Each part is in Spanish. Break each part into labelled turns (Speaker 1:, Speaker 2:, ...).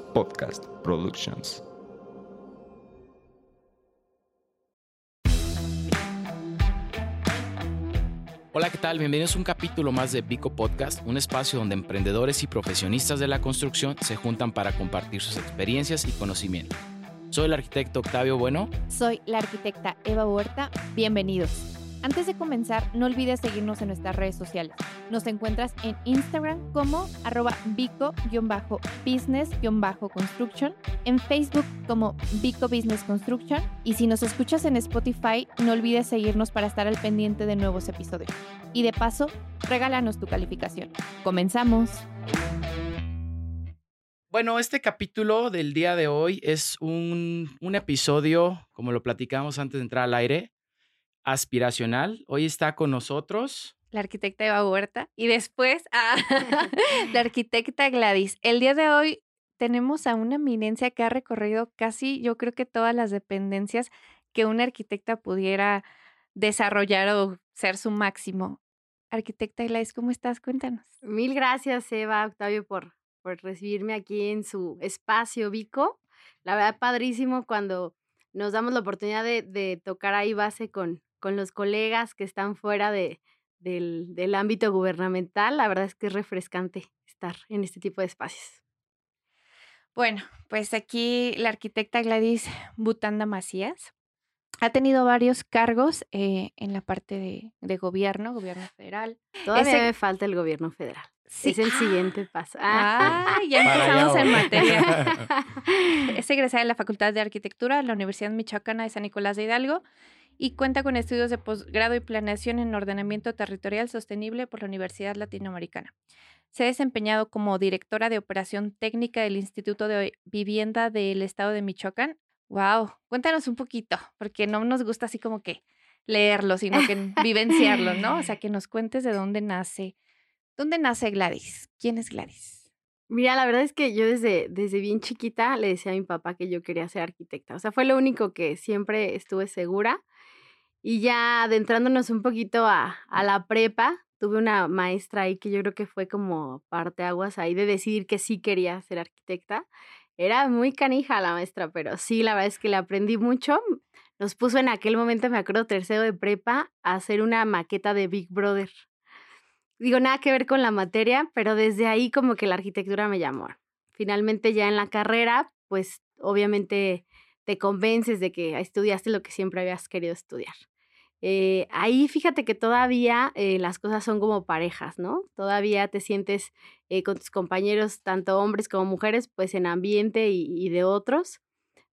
Speaker 1: Podcast Productions.
Speaker 2: Hola, ¿qué tal? Bienvenidos a un capítulo más de Vico Podcast, un espacio donde emprendedores y profesionistas de la construcción se juntan para compartir sus experiencias y conocimientos. Soy el arquitecto Octavio Bueno.
Speaker 3: Soy la arquitecta Eva Huerta. Bienvenidos. Antes de comenzar, no olvides seguirnos en nuestras redes sociales. Nos encuentras en Instagram como arroba bico-business-construction, en Facebook como Bico Business Construction y si nos escuchas en Spotify, no olvides seguirnos para estar al pendiente de nuevos episodios. Y de paso, regálanos tu calificación. Comenzamos.
Speaker 2: Bueno, este capítulo del día de hoy es un, un episodio, como lo platicamos antes de entrar al aire, aspiracional. Hoy está con nosotros.
Speaker 3: La arquitecta Eva Huerta. Y después a la arquitecta Gladys. El día de hoy tenemos a una eminencia que ha recorrido casi, yo creo que todas las dependencias que una arquitecta pudiera desarrollar o ser su máximo. Arquitecta Gladys, ¿cómo estás? Cuéntanos.
Speaker 4: Mil gracias, Eva, Octavio, por, por recibirme aquí en su espacio Vico. La verdad, padrísimo cuando nos damos la oportunidad de, de tocar ahí base con, con los colegas que están fuera de, del, del ámbito gubernamental. La verdad es que es refrescante estar en este tipo de espacios.
Speaker 3: Bueno, pues aquí la arquitecta Gladys Butanda Macías ha tenido varios cargos eh, en la parte de, de, gobierno, gobierno federal.
Speaker 4: Todavía Ese... me falta el gobierno federal. Sí. Es el siguiente paso.
Speaker 3: Ah, ya empezamos en materia. es egresada de la Facultad de Arquitectura de la Universidad Michoacana de San Nicolás de Hidalgo y cuenta con estudios de posgrado y planeación en ordenamiento territorial sostenible por la Universidad Latinoamericana. Se ha desempeñado como directora de operación técnica del Instituto de Vivienda del Estado de Michoacán. Wow, cuéntanos un poquito, porque no nos gusta así como que leerlo, sino que vivenciarlo, ¿no? O sea, que nos cuentes de dónde nace. ¿Dónde nace Gladys? ¿Quién es Gladys?
Speaker 4: Mira, la verdad es que yo desde, desde bien chiquita le decía a mi papá que yo quería ser arquitecta. O sea, fue lo único que siempre estuve segura. Y ya adentrándonos un poquito a, a la prepa, tuve una maestra ahí que yo creo que fue como parteaguas ahí de decidir que sí quería ser arquitecta. Era muy canija la maestra, pero sí, la verdad es que le aprendí mucho. Nos puso en aquel momento, me acuerdo, tercero de prepa, a hacer una maqueta de Big Brother. Digo, nada que ver con la materia, pero desde ahí como que la arquitectura me llamó. Finalmente ya en la carrera, pues obviamente te convences de que estudiaste lo que siempre habías querido estudiar. Eh, ahí fíjate que todavía eh, las cosas son como parejas, ¿no? Todavía te sientes eh, con tus compañeros, tanto hombres como mujeres, pues en ambiente y, y de otros.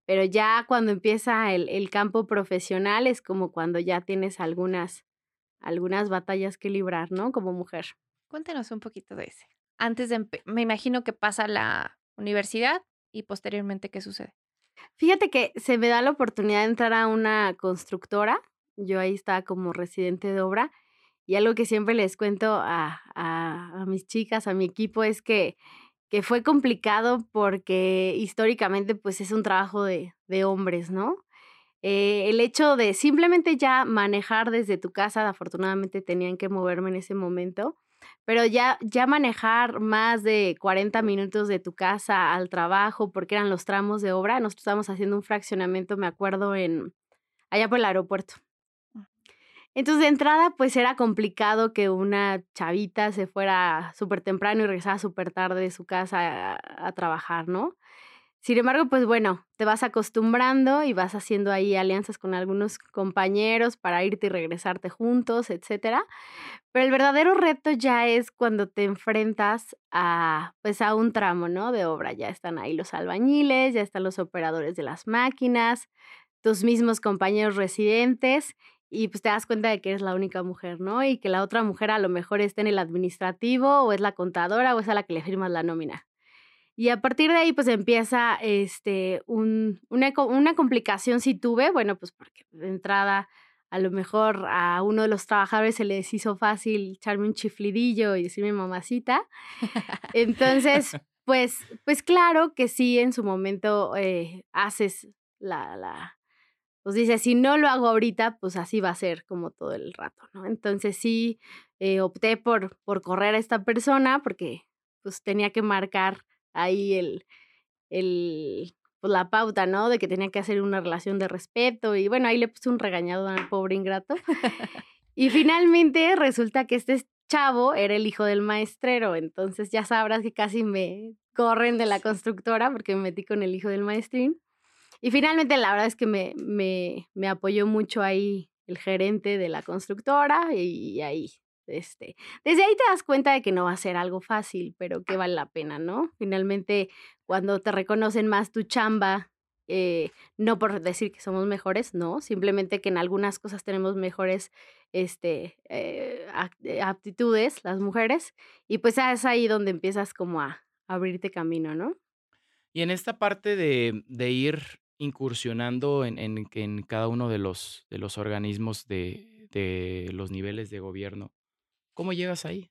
Speaker 4: Pero ya cuando empieza el, el, campo profesional es como cuando ya tienes algunas, algunas batallas que librar, ¿no? Como mujer.
Speaker 3: Cuéntanos un poquito de ese. Antes de, me imagino que pasa la universidad y posteriormente, ¿qué sucede?
Speaker 4: Fíjate que se me da la oportunidad de entrar a una constructora yo ahí estaba como residente de obra. Y algo que siempre les cuento a, a, mis chicas, a mi equipo, es que, que, fue complicado porque históricamente pues es un trabajo de, de hombres, ¿no? Eh, el hecho de simplemente ya manejar desde tu casa, afortunadamente tenían que moverme en ese momento, pero ya, ya manejar más de 40 minutos de tu casa al trabajo, porque eran los tramos de obra, nosotros estábamos haciendo un fraccionamiento, me acuerdo, en allá por el aeropuerto. Entonces, de entrada, pues era complicado que una chavita se fuera súper temprano y regresara súper tarde de su casa a, trabajar, ¿no? Sin embargo, pues bueno, te vas acostumbrando y vas haciendo ahí alianzas con algunos compañeros para irte y regresarte juntos, etcétera. Pero el verdadero reto ya es cuando te enfrentas a, pues a un tramo, ¿no? De obra. Ya están ahí los albañiles, ya están los operadores de las máquinas, tus mismos compañeros residentes y pues te das cuenta de que eres la única mujer, ¿no? Y que la otra mujer a lo mejor está en el administrativo o es la contadora o es a la que le firmas la nómina. Y a partir de ahí pues empieza este, un, una, una complicación si tuve, bueno, pues porque de entrada a lo mejor a uno de los trabajadores se les hizo fácil echarme un chiflidillo y decirme mamacita. Entonces, pues, pues claro que sí, en su momento eh, haces la, la, pues dice, si no lo hago ahorita, pues así va a ser como todo el rato, ¿no? Entonces sí, eh, opté por, por correr a esta persona porque pues tenía que marcar ahí el, el, pues la pauta, ¿no? De que tenía que hacer una relación de respeto y bueno, ahí le puse un regañado al pobre ingrato. y finalmente resulta que este chavo era el hijo del maestrero, entonces ya sabrás que casi me corren de la constructora porque me metí con el hijo del maestrín. Y finalmente la verdad es que me, me, me apoyó mucho ahí el gerente de la constructora y ahí este, desde ahí te das cuenta de que no va a ser algo fácil, pero que vale la pena, ¿no? Finalmente, cuando te reconocen más tu chamba, eh, no por decir que somos mejores, no, simplemente que en algunas cosas tenemos mejores este, eh, eh, aptitudes las mujeres, y pues es ahí donde empiezas como a, abrirte camino, ¿no?
Speaker 2: Y en esta parte de, de ir incursionando en, en, en, cada uno de los, de los organismos de, de los niveles de gobierno, ¿Cómo llegas ahí?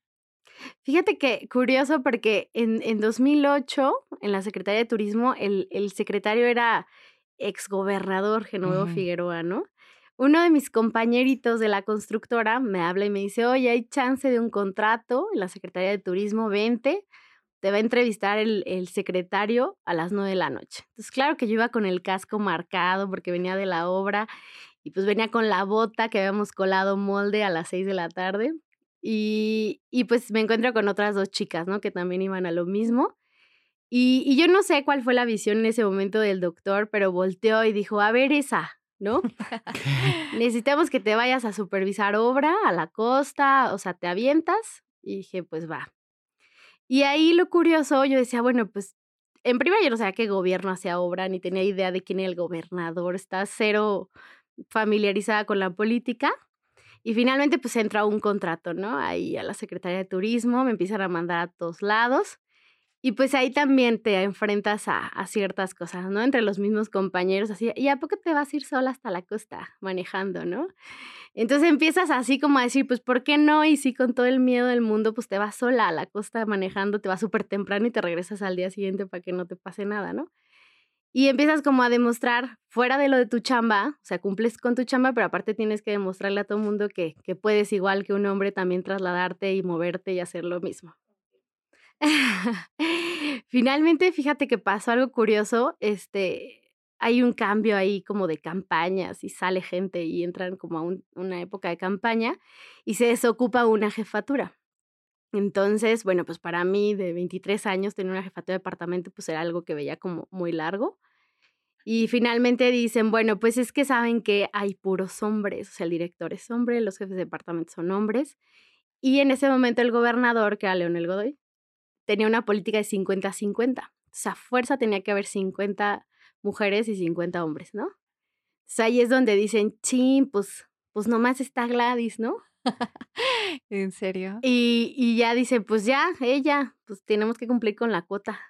Speaker 4: Fíjate que curioso porque en, en 2008, en la Secretaría de Turismo, el, el secretario era exgobernador Genoveo Figueroa, ¿no? Uno de mis compañeritos de la constructora me habla y me dice, oye, hay chance de un contrato en la Secretaría de Turismo, vente, te va a entrevistar el, el secretario a las nueve de la noche. Entonces, claro que yo iba con el casco marcado porque venía de la obra y pues venía con la bota que habíamos colado molde a las seis de la tarde. Y, y, pues me encuentro con otras dos chicas, ¿no? Que también iban a lo mismo. Y, y, yo no sé cuál fue la visión en ese momento del doctor, pero volteó y dijo, a ver esa, ¿no? Necesitamos que te vayas a supervisar obra a la costa, o sea, te avientas. Y dije, pues va. Y ahí lo curioso, yo decía, bueno, pues en primer yo no sabía qué gobierno hacía obra, ni tenía idea de quién era el gobernador, está cero familiarizada con la política. Y finalmente pues entra un contrato, ¿no? Ahí a la Secretaría de Turismo, me empiezan a mandar a todos lados. Y pues ahí también te enfrentas a, ciertas cosas, ¿no? Entre los mismos compañeros, así, ¿y a poco te vas a ir sola hasta la costa manejando, ¿no? Entonces empiezas así como a decir, pues, ¿por qué no? Y sí, con todo el miedo del mundo, pues te vas sola a la costa manejando, te vas súper temprano y te regresas al día siguiente para que no te pase nada, ¿no? Y empiezas como a demostrar fuera de lo de tu chamba, o sea, cumples con tu chamba, pero aparte tienes que demostrarle a todo el mundo que, que puedes, igual que un hombre, también trasladarte y moverte y hacer lo mismo. Finalmente, fíjate que pasó algo curioso, este, hay un cambio ahí como de campañas y sale gente y entran como a una época de campaña y se desocupa una jefatura. Entonces, bueno, pues para mí de 23 años tener una jefatura de departamento pues era algo que veía como muy largo. Y finalmente dicen, bueno, pues es que saben que hay puros hombres, o sea, el director es hombre, los jefes de departamento son hombres. Y en ese momento el gobernador, que era Leonel Godoy, tenía una política de 50-50. O sea, fuerza tenía que haber 50 mujeres y 50 hombres, ¿no? O sea, ahí es donde dicen, chin, pues, pues nomás está Gladys, ¿no?
Speaker 3: ¿En serio?
Speaker 4: Y, y ya dicen, pues ya, ella, pues tenemos que cumplir con la cuota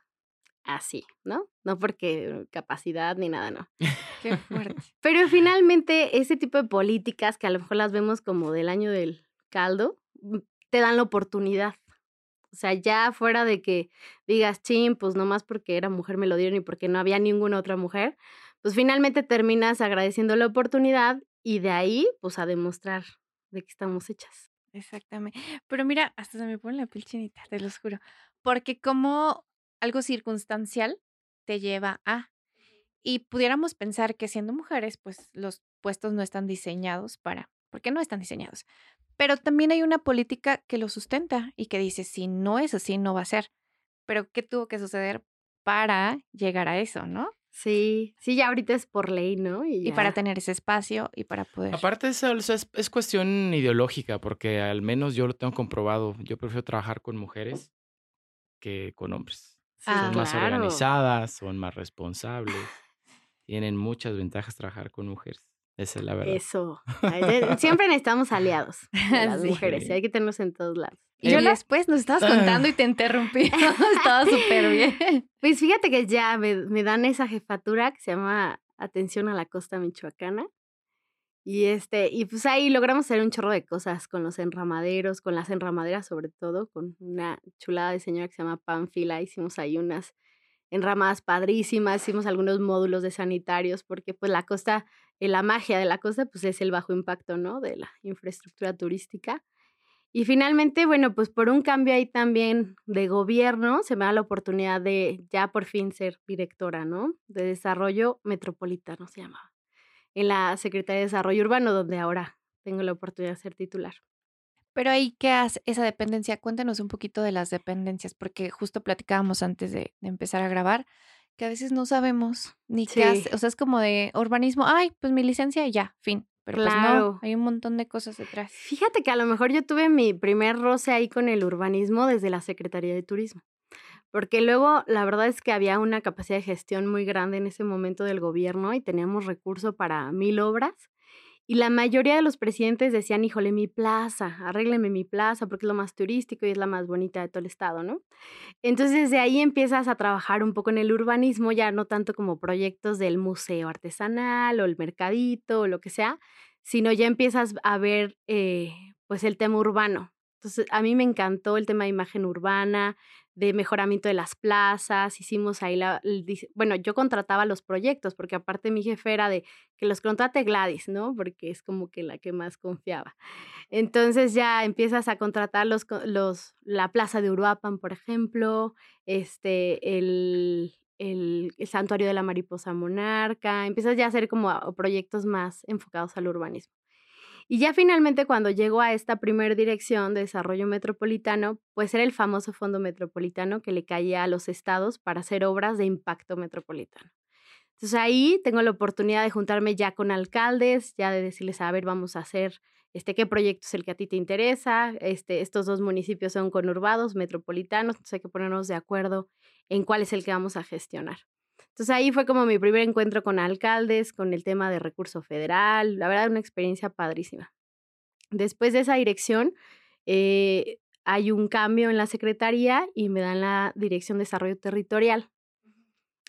Speaker 4: así, ¿no? No porque capacidad ni nada, no.
Speaker 3: Qué fuerte.
Speaker 4: Pero finalmente ese tipo de políticas que a lo mejor las vemos como del año del caldo, mm, te dan la oportunidad. O sea, ya fuera de que digas, ching, pues nomás porque era mujer me lo dieron y porque no había ninguna otra mujer, pues finalmente terminas agradeciendo la oportunidad y de ahí, pues a demostrar de que estamos hechas.
Speaker 3: Exactamente. Pero mira, hasta se me pone la piel chinita, te lo juro. Porque como algo circunstancial te lleva a. Y pudiéramos pensar que siendo mujeres, pues los puestos no están diseñados para, porque no están diseñados. Pero también hay una política que lo sustenta y que dice, si no es así, no va a ser. Pero ¿qué tuvo que suceder para llegar a eso, no?
Speaker 4: Sí, sí, ya ahorita es por ley, ¿no?
Speaker 3: Y, para tener ese espacio y para poder.
Speaker 2: Aparte, eso es, es, cuestión ideológica, porque al menos yo lo tengo comprobado. Yo prefiero trabajar con mujeres que con hombres son más organizadas, son más responsables, tienen muchas ventajas trabajar con mujeres. Esa es la verdad.
Speaker 4: Eso. Siempre necesitamos aliados. Las mujeres, y hay que tenerlos en todos lados.
Speaker 3: Y yo después nos estabas contando y te interrumpí. Estaba súper bien.
Speaker 4: Pues fíjate que ya me, me, dan esa jefatura que se llama Atención a la Costa Michoacana. Y este, y pues ahí logramos hacer un chorro de cosas con los enramaderos, con las enramaderas sobre todo, con una chulada de señora que se llama Panfila, hicimos ahí unas enramadas padrísimas, hicimos algunos módulos de sanitarios, porque pues la costa, la magia de la costa pues es el bajo impacto, ¿no? De la infraestructura turística. Y finalmente, bueno, pues por un cambio ahí también de gobierno, se me da la oportunidad de ya por fin ser directora, ¿no? De Desarrollo Metropolitano se llamaba. En la Secretaría de Desarrollo Urbano, donde ahora tengo la oportunidad de ser titular.
Speaker 3: Pero ahí, ¿qué hace esa dependencia? Cuéntanos un poquito de las dependencias, porque justo platicábamos antes de, empezar a grabar, que a veces no sabemos ni qué hace. O sea, es como de urbanismo, ay, pues mi licencia y ya, fin. Pero pues no, hay un montón de cosas detrás.
Speaker 4: Fíjate que a lo mejor yo tuve mi primer roce ahí con el urbanismo desde la Secretaría de Turismo. Porque luego la verdad es que había una capacidad de gestión muy grande en ese momento del gobierno y teníamos recurso para mil obras. Y la mayoría de los presidentes decían, híjole, mi plaza, arrégleme mi plaza porque es lo más turístico y es la más bonita de todo el estado, ¿no? Entonces de ahí empiezas a trabajar un poco en el urbanismo, ya no tanto como proyectos del museo artesanal o el mercadito o lo que sea, sino ya empiezas a ver eh, pues el tema urbano. Entonces a mí me encantó el tema de imagen urbana, de mejoramiento de las plazas, hicimos ahí la, bueno, yo contrataba los proyectos, porque aparte mi jefe era de que los contrate Gladys, ¿no? Porque es como que la que más confiaba. Entonces ya empiezas a contratar los, los, la plaza de Uruapan, por ejemplo, este, el, el, el, santuario de la mariposa monarca, empiezas ya a hacer como proyectos más enfocados al urbanismo. Y ya finalmente cuando llegó a esta primera dirección de desarrollo metropolitano, pues era el famoso fondo metropolitano que le caía a los estados para hacer obras de impacto metropolitano. Entonces ahí tengo la oportunidad de juntarme ya con alcaldes, ya de decirles, a ver, vamos a hacer este, qué proyecto es el que a ti te interesa. Este, estos dos municipios son conurbados, metropolitanos, entonces hay que ponernos de acuerdo en cuál es el que vamos a gestionar. Entonces ahí fue como mi primer encuentro con alcaldes, con el tema de recurso federal, la verdad una experiencia padrísima. Después de esa dirección, eh, hay un cambio en la secretaría y me dan la dirección de desarrollo territorial.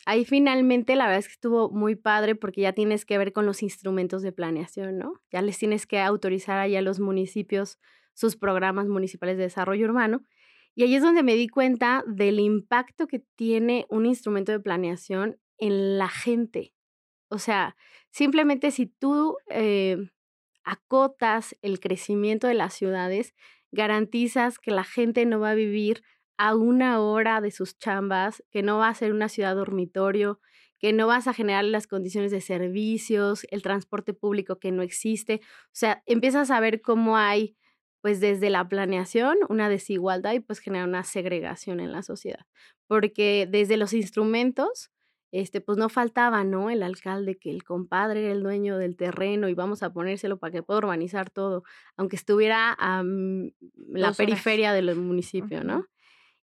Speaker 4: Ahí finalmente la verdad es que estuvo muy padre porque ya tienes que ver con los instrumentos de planeación, ¿no? Ya les tienes que autorizar ahí a los municipios sus programas municipales de desarrollo urbano y ahí es donde me di cuenta del impacto que tiene un instrumento de planeación en la gente. O sea, simplemente si tú eh, acotas el crecimiento de las ciudades, garantizas que la gente no va a vivir a una hora de sus chambas, que no va a ser una ciudad dormitorio, que no vas a generar las condiciones de servicios, el transporte público que no existe. O sea, empiezas a ver cómo hay pues desde la planeación una desigualdad y pues genera una segregación en la sociedad. Porque desde los instrumentos, este, pues no faltaba, ¿no? El alcalde, que el compadre era el dueño del terreno y vamos a ponérselo para que pueda urbanizar todo, aunque estuviera a la periferia del municipio, ¿no?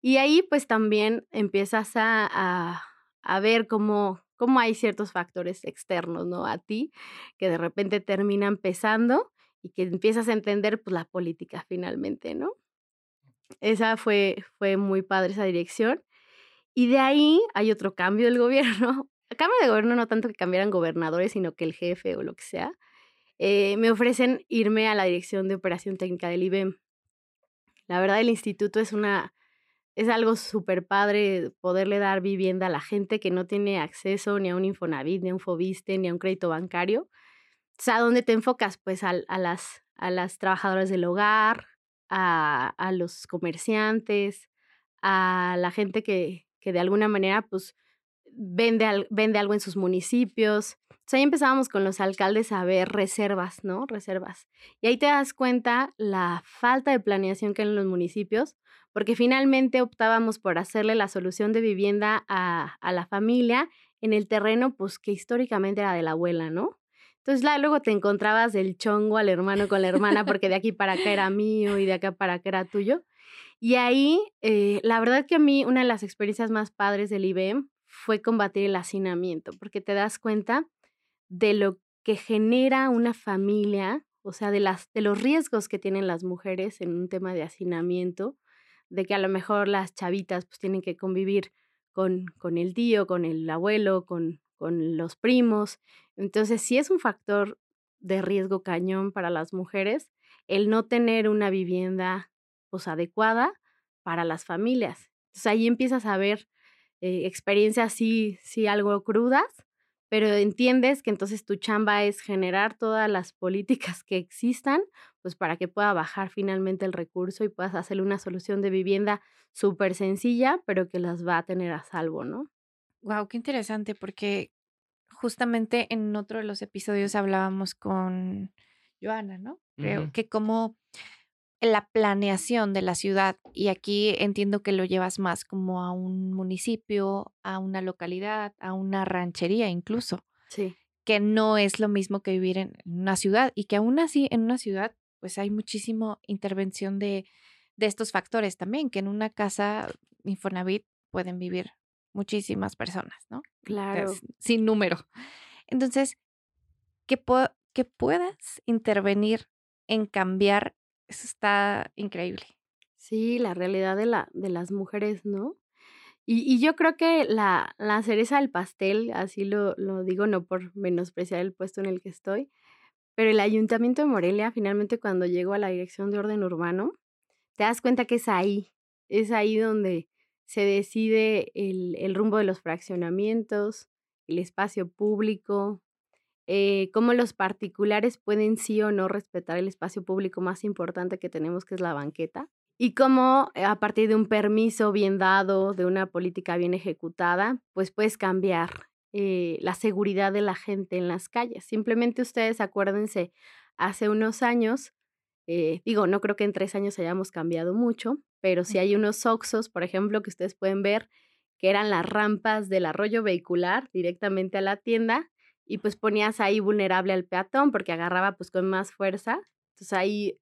Speaker 4: Y ahí pues también empiezas a, a, ver cómo, cómo hay ciertos factores externos, ¿no? A ti, que de repente terminan pesando y que empiezas a entender pues, la política finalmente, ¿no? Esa fue, fue muy padre esa dirección. Y de ahí hay otro cambio del gobierno. cambio de gobierno no tanto que cambiaran gobernadores, sino que el jefe o lo que sea. Eh, me ofrecen irme a la dirección de operación técnica del IBEM. La verdad, el instituto es una, es algo súper padre poderle dar vivienda a la gente que no tiene acceso ni a un Infonavit, ni a un Fobiste, ni a un crédito bancario. ¿A dónde te enfocas? Pues a, las, a las trabajadoras del hogar, a, a los comerciantes, a la gente que, que de alguna manera pues vende, vende algo en sus municipios. Entonces ahí empezábamos con los alcaldes a ver reservas, ¿no? Reservas. Y ahí te das cuenta la falta de planeación que hay en los municipios, porque finalmente optábamos por hacerle la solución de vivienda a, a la familia en el terreno, pues que históricamente era de la abuela, ¿no? Entonces luego te encontrabas del chongo al hermano con la hermana porque de aquí para acá era mío y de acá para acá era tuyo. Y ahí, eh, la verdad que a mí una de las experiencias más padres del IBM fue combatir el hacinamiento, porque te das cuenta de lo que genera una familia, o sea, de, las, de los riesgos que tienen las mujeres en un tema de hacinamiento, de que a lo mejor las chavitas pues tienen que convivir con, con el tío, con el abuelo, con, con los primos. Entonces, sí es un factor de riesgo cañón para las mujeres el no tener una vivienda pues, adecuada para las familias. Entonces ahí empiezas a ver eh, experiencias sí, sí algo crudas, pero entiendes que entonces tu chamba es generar todas las políticas que existan pues para que pueda bajar finalmente el recurso y puedas hacerle una solución de vivienda súper sencilla, pero que las va a tener a salvo, ¿no?
Speaker 3: Wow, qué interesante, porque justamente en otro de los episodios hablábamos con Joana, ¿no? Creo que como la planeación de la ciudad, y aquí entiendo que lo llevas más como a un municipio, a una localidad, a una ranchería incluso.
Speaker 4: Sí.
Speaker 3: Que no es lo mismo que vivir en una ciudad y que aún así en una ciudad pues hay muchísima intervención de, de estos factores también, que en una casa Infonavit pueden vivir muchísimas personas, ¿no?
Speaker 4: Claro.
Speaker 3: sin número. Entonces, que, que puedas intervenir en cambiar eso está increíble.
Speaker 4: Sí, la realidad de, la, de las mujeres, ¿no? Y, y yo creo que la, la, cereza del pastel, así lo, lo digo, no por menospreciar el puesto en el que estoy, pero el ayuntamiento de Morelia, finalmente cuando llegó a la dirección de orden urbano, te das cuenta que es ahí, es ahí donde se decide el, el rumbo de los fraccionamientos, el espacio público, eh, cómo los particulares pueden sí o no respetar el espacio público más importante que tenemos, que es la banqueta, y cómo eh, a partir de un permiso bien dado, de una política bien ejecutada, pues puedes cambiar eh, la seguridad de la gente en las calles. Simplemente ustedes acuérdense, hace unos años, digo, no creo que en tres años hayamos cambiado mucho, pero si hay unos oxos, por ejemplo, que ustedes pueden ver que eran las rampas del arroyo vehicular directamente a la tienda, y pues ponías ahí vulnerable al peatón porque agarraba pues con más fuerza. Entonces ahí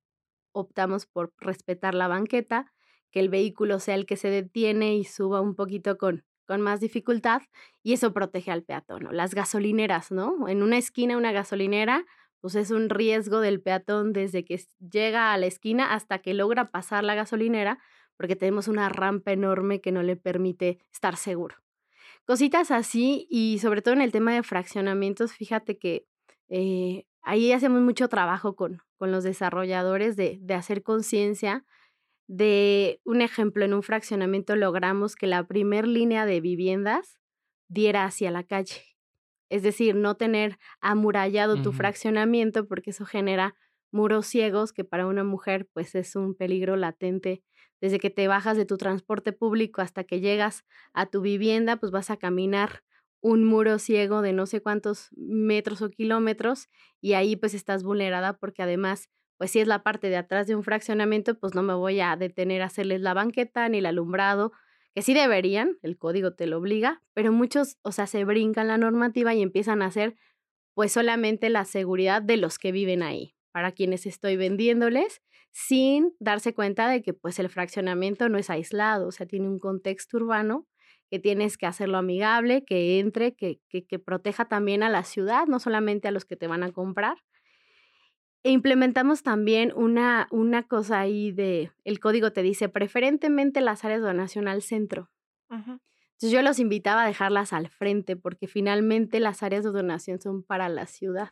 Speaker 4: optamos por respetar la banqueta, que el vehículo sea el que se detiene y suba un poquito con, con más dificultad y eso protege al peatón. Las gasolineras, ¿no? En una esquina una gasolinera, pues es un riesgo del peatón desde que llega a la esquina hasta que logra pasar la gasolinera porque tenemos una rampa enorme que no le permite estar seguro. Cositas así y sobre todo en el tema de fraccionamientos, fíjate que eh, ahí hacemos mucho trabajo con, con los desarrolladores de, de hacer conciencia de un ejemplo, en un fraccionamiento logramos que la primer línea de viviendas diera hacia la calle. Es decir, no tener amurallado tu fraccionamiento porque eso genera muros ciegos que para una mujer pues es un peligro latente. Desde que te bajas de tu transporte público hasta que llegas a tu vivienda, pues vas a caminar un muro ciego de no sé cuántos metros o kilómetros y ahí pues estás vulnerada porque además, pues si es la parte de atrás de un fraccionamiento, pues no me voy a detener a hacerles la banqueta ni el alumbrado, que sí deberían, el código te lo obliga, pero muchos, o sea, se brincan la normativa y empiezan a hacer pues solamente la seguridad de los que viven ahí, para quienes estoy vendiéndoles sin darse cuenta de que pues el fraccionamiento no es aislado, o sea, tiene un contexto urbano que tienes que hacerlo amigable, que entre, que, que, proteja también a la ciudad, no solamente a los que te van a comprar. E implementamos también una, una cosa ahí de, el código te dice, preferentemente las áreas de donación al centro. Entonces yo los invitaba a dejarlas al frente porque finalmente las áreas de donación son para la ciudad.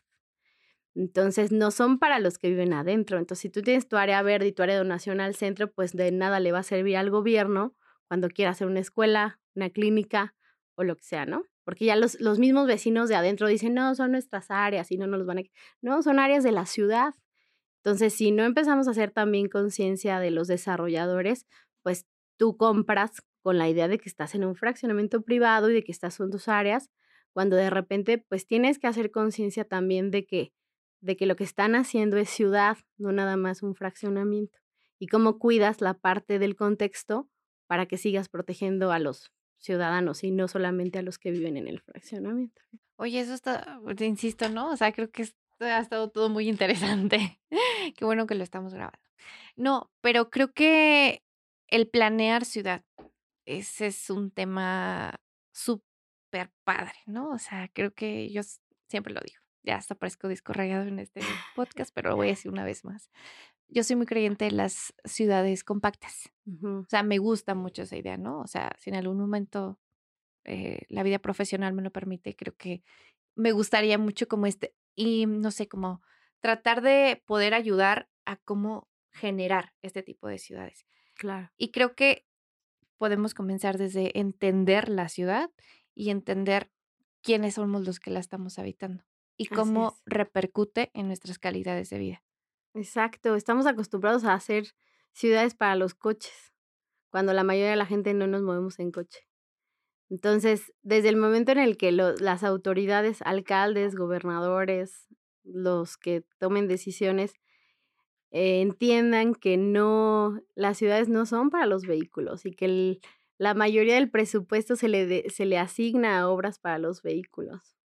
Speaker 4: Entonces, no son para los que viven adentro. Entonces, si tú tienes tu área verde y tu área de donación al centro, pues de nada le va a servir al gobierno cuando quiera hacer una escuela, una clínica o lo que sea, ¿no? Porque ya los, los mismos vecinos de adentro dicen, no, son nuestras áreas y no nos van a... No, son áreas de la ciudad. Entonces, si no empezamos a hacer también conciencia de los desarrolladores, pues tú compras con la idea de que estás en un fraccionamiento privado y de que estás en tus áreas, cuando de repente, pues tienes que hacer conciencia también de que de que lo que están haciendo es ciudad, no nada más un fraccionamiento. Y cómo cuidas la parte del contexto para que sigas protegiendo a los ciudadanos y no solamente a los que viven en el fraccionamiento.
Speaker 3: Oye, eso está, te insisto, ¿no? O sea, creo que ha estado todo muy interesante. Qué bueno que lo estamos grabando. No, pero creo que el planear ciudad, ese es un tema súper padre, ¿no? O sea, creo que yo siempre lo digo ya hasta parezco disco rayado en este podcast, pero lo voy a decir una vez más. Yo soy muy creyente en las ciudades compactas. O sea, me gusta mucho esa idea, ¿no? O sea, si en algún momento eh, la vida profesional me lo permite, creo que me gustaría mucho como este, y no sé, como tratar de poder ayudar a cómo generar este tipo de ciudades.
Speaker 4: Claro.
Speaker 3: Y creo que podemos comenzar desde entender la ciudad y entender quiénes somos los que la estamos habitando y cómo repercute en nuestras calidades de vida.
Speaker 4: Exacto, estamos acostumbrados a hacer ciudades para los coches, cuando la mayoría de la gente no nos movemos en coche. Entonces, desde el momento en el que las autoridades, alcaldes, gobernadores, los que tomen decisiones, eh, entiendan que no, las ciudades no son para los vehículos y que la mayoría del presupuesto se le, se le asigna a obras para los vehículos,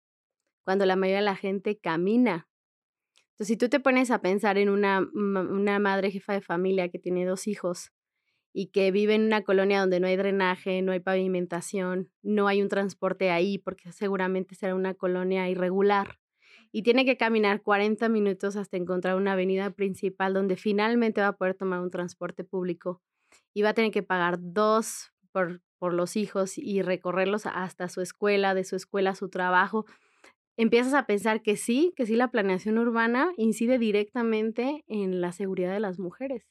Speaker 4: cuando la mayoría de la gente camina. Entonces, si tú te pones a pensar en una, una madre jefa de familia que tiene dos hijos y que vive en una colonia donde no hay drenaje, no hay pavimentación, no hay un transporte ahí, porque seguramente será una colonia irregular, y tiene que caminar 40 minutos hasta encontrar una avenida principal donde finalmente va a poder tomar un transporte público y va a tener que pagar dos por, por los hijos y recorrerlos hasta su escuela, de su escuela a su trabajo, empiezas a pensar que sí, que sí la planeación urbana incide directamente en la seguridad de las mujeres.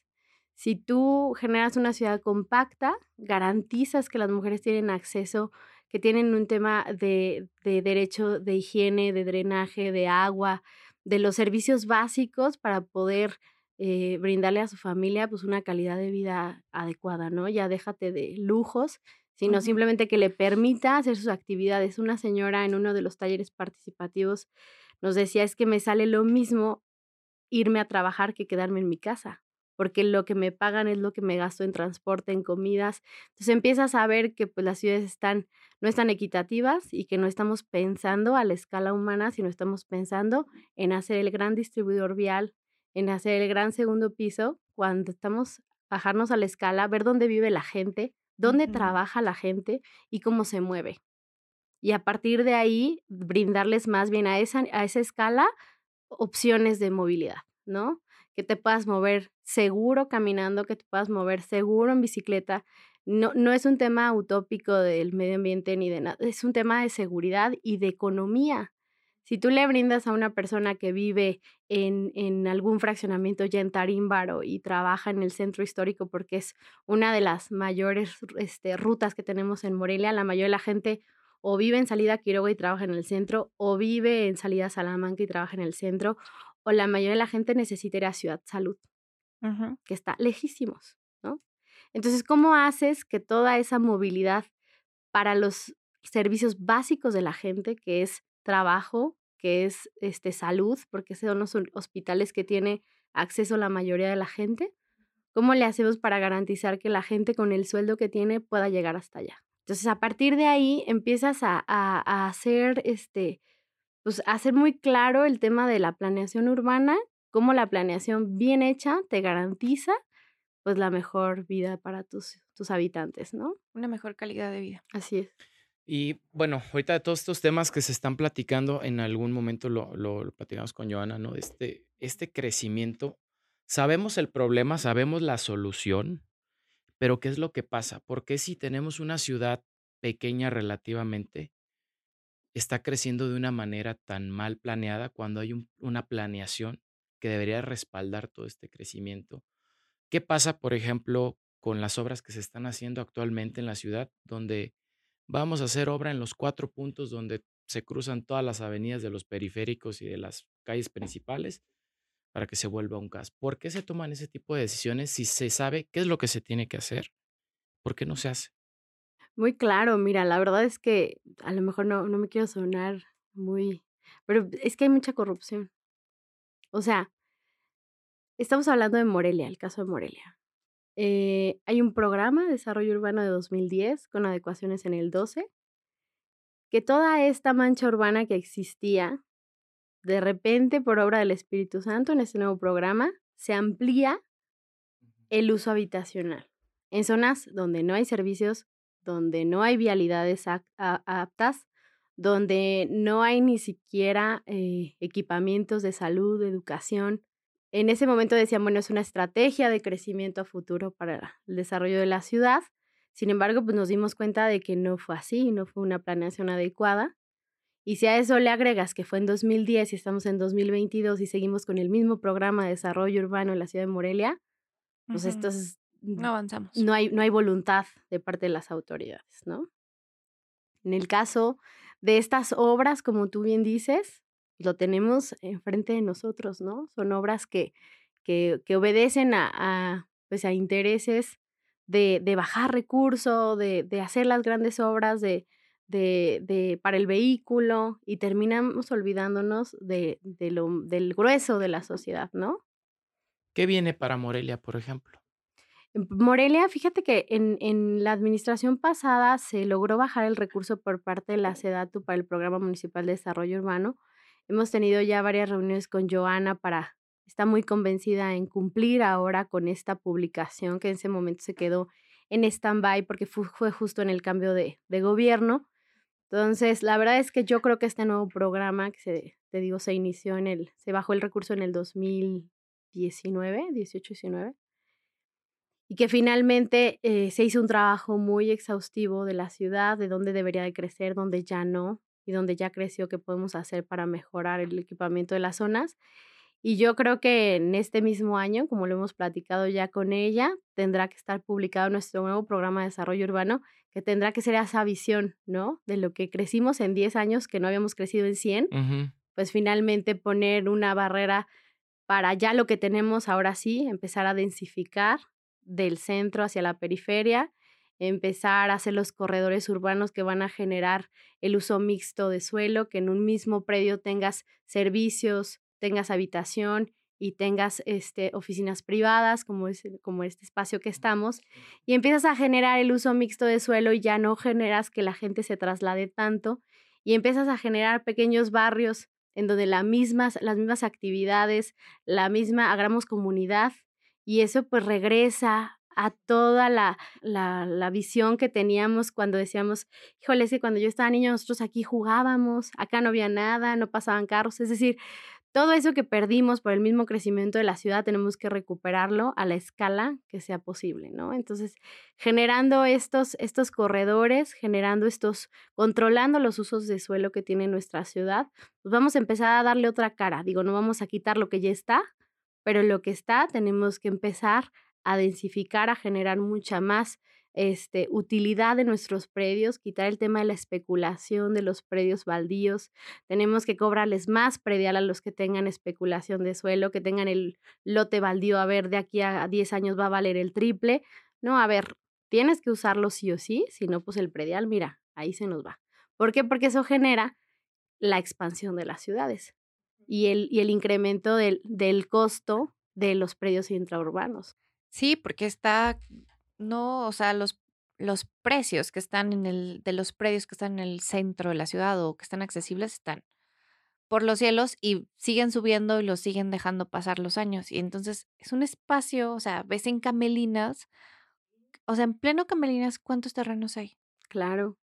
Speaker 4: Si tú generas una ciudad compacta, garantizas que las mujeres tienen acceso, que tienen un tema de, derecho de higiene, de drenaje, de agua, de los servicios básicos para poder eh, brindarle a su familia pues una calidad de vida adecuada, ¿no? Ya déjate de lujos, sino simplemente que le permita hacer sus actividades. Una señora en uno de los talleres participativos nos decía, es que me sale lo mismo irme a trabajar que quedarme en mi casa porque lo que me pagan es lo que me gasto en transporte, en comidas. Entonces empiezas a ver que pues, las ciudades están, no están equitativas y que no estamos pensando a la escala humana, sino estamos pensando en hacer el gran distribuidor vial, en hacer el gran segundo piso, cuando estamos bajarnos a la escala, ver dónde vive la gente, dónde trabaja la gente y cómo se mueve. Y a partir de ahí, brindarles más bien a esa, a esa escala opciones de movilidad, ¿no? que te puedas mover seguro caminando, que te puedas mover seguro en bicicleta. No, no es un tema utópico del medio ambiente ni de nada, es un tema de seguridad y de economía. Si tú le brindas a una persona que vive en, en algún fraccionamiento ya en Tarímbaro y trabaja en el centro histórico porque es una de las mayores este, rutas que tenemos en Morelia, la mayoría de la gente o vive en salida Quiroga y trabaja en el centro, o vive en salida Salamanca y trabaja en el centro, o la mayoría de la gente necesita ir a Ciudad Salud, que está lejísimos, ¿no? Entonces, ¿cómo haces que toda esa movilidad para los servicios básicos de la gente, que es trabajo, que es este, salud, porque son los hospitales que tiene acceso la mayoría de la gente, ¿cómo le hacemos para garantizar que la gente con el sueldo que tiene pueda llegar hasta allá? Entonces, a partir de ahí empiezas a, a hacer este, pues hacer muy claro el tema de la planeación urbana, cómo la planeación bien hecha te garantiza pues la mejor vida para tus, tus habitantes, ¿no?
Speaker 3: Una mejor calidad de vida.
Speaker 4: Así es.
Speaker 2: Y bueno, ahorita de todos estos temas que se están platicando, en algún momento lo, platicamos con Joana, ¿no? Este, este crecimiento, sabemos el problema, sabemos la solución, pero ¿qué es lo que pasa? Porque si tenemos una ciudad pequeña relativamente, está creciendo de una manera tan mal planeada cuando hay una planeación que debería respaldar todo este crecimiento. ¿Qué pasa, por ejemplo, con las obras que se están haciendo actualmente en la ciudad, donde vamos a hacer obra en los cuatro puntos donde se cruzan todas las avenidas de los periféricos y de las calles principales para que se vuelva un caos? ¿Por qué se toman ese tipo de decisiones si se sabe qué es lo que se tiene que hacer? ¿Por qué no se hace?
Speaker 4: Muy claro, mira, la verdad es que a lo mejor no, no me quiero sonar muy, pero es que hay mucha corrupción. O sea, estamos hablando de Morelia, el caso de Morelia. Eh, hay un programa de desarrollo urbano de 2010 con adecuaciones en el 12, que toda esta mancha urbana que existía, de repente por obra del Espíritu Santo en este nuevo programa, se amplía el uso habitacional en zonas donde no hay servicios donde no hay vialidades aptas, donde no hay ni siquiera eh, equipamientos de salud, de educación. En ese momento decían, bueno, es una estrategia de crecimiento a futuro para el desarrollo de la ciudad. Sin embargo, pues nos dimos cuenta de que no fue así, no fue una planeación adecuada. Y si a eso le agregas que fue en 2010 y estamos en 2022 y seguimos con el mismo programa de desarrollo urbano en la ciudad de Morelia, pues esto es
Speaker 3: no avanzamos.
Speaker 4: No hay, no hay voluntad de parte de las autoridades, ¿no? En el caso de estas obras, como tú bien dices, lo tenemos enfrente de nosotros, ¿no? Son obras que, que, que obedecen a, a, pues a intereses de, de bajar recursos, de, de, hacer las grandes obras de, de, para el vehículo y terminamos olvidándonos de, lo, del grueso de la sociedad, ¿no?
Speaker 2: ¿Qué viene para Morelia, por ejemplo?
Speaker 4: Morelia, fíjate que en, en, la administración pasada se logró bajar el recurso por parte de la SEDATU para el Programa Municipal de Desarrollo Urbano. Hemos tenido ya varias reuniones con Joana para, está muy convencida en cumplir ahora con esta publicación que en ese momento se quedó en stand-by porque fue, justo en el cambio de, de, gobierno. Entonces, la verdad es que yo creo que este nuevo programa que se, te digo, se inició en el, se bajó el recurso en el 2019, 18, 19 y que finalmente eh, se hizo un trabajo muy exhaustivo de la ciudad, de dónde debería de crecer, dónde ya no, y dónde ya creció, qué podemos hacer para mejorar el equipamiento de las zonas. Y yo creo que en este mismo año, como lo hemos platicado ya con ella, tendrá que estar publicado nuestro nuevo programa de desarrollo urbano, que tendrá que ser esa visión, ¿no? De lo que crecimos en 10 años, que no habíamos crecido en 100, pues finalmente poner una barrera para ya lo que tenemos ahora sí, empezar a densificar, del centro hacia la periferia, empezar a hacer los corredores urbanos que van a generar el uso mixto de suelo, que en un mismo predio tengas servicios, tengas habitación y tengas este, oficinas privadas, como, es, como este espacio que estamos, y empiezas a generar el uso mixto de suelo y ya no generas que la gente se traslade tanto, y empiezas a generar pequeños barrios en donde la mismas, las mismas actividades, la misma, hagamos comunidad, y eso pues regresa a toda la, la, la, visión que teníamos cuando decíamos, híjole, es que cuando yo estaba niño nosotros aquí jugábamos, acá no había nada, no pasaban carros, es decir, todo eso que perdimos por el mismo crecimiento de la ciudad tenemos que recuperarlo a la escala que sea posible, ¿no? Entonces, generando estos, estos corredores, generando estos, controlando los usos de suelo que tiene nuestra ciudad, pues vamos a empezar a darle otra cara. Digo, no vamos a quitar lo que ya está, pero lo que está tenemos que empezar a densificar, a generar mucha más este, utilidad de nuestros predios, quitar el tema de la especulación de los predios baldíos. Tenemos que cobrarles más predial a los que tengan especulación de suelo, que tengan el lote baldío, a ver, de aquí a 10 años va a valer el triple. No, a ver, tienes que usarlo sí o sí, si no, pues el predial, mira, ahí se nos va. ¿Por qué? Porque eso genera la expansión de las ciudades y el, y el incremento del, del costo de los predios intraurbanos.
Speaker 3: Sí, porque está, no, o sea, los, los precios que están en el, de los predios que están en el centro de la ciudad o que están accesibles están por los cielos y siguen subiendo y los siguen dejando pasar los años. Y entonces es un espacio, o sea, ves en Camelinas, o sea, en pleno Camelinas, ¿cuántos terrenos hay?
Speaker 4: Claro.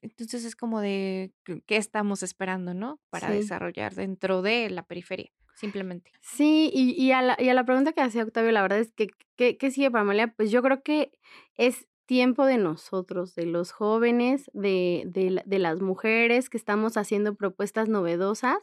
Speaker 3: Entonces es como de qué estamos esperando, ¿no? Para sí. desarrollar dentro de la periferia, simplemente.
Speaker 4: Sí, y, y, a la, y, a la, pregunta que hacía Octavio, la verdad es que, ¿qué, sigue para Amalia? Pues yo creo que es tiempo de nosotros, de los jóvenes, de, de, de las mujeres que estamos haciendo propuestas novedosas.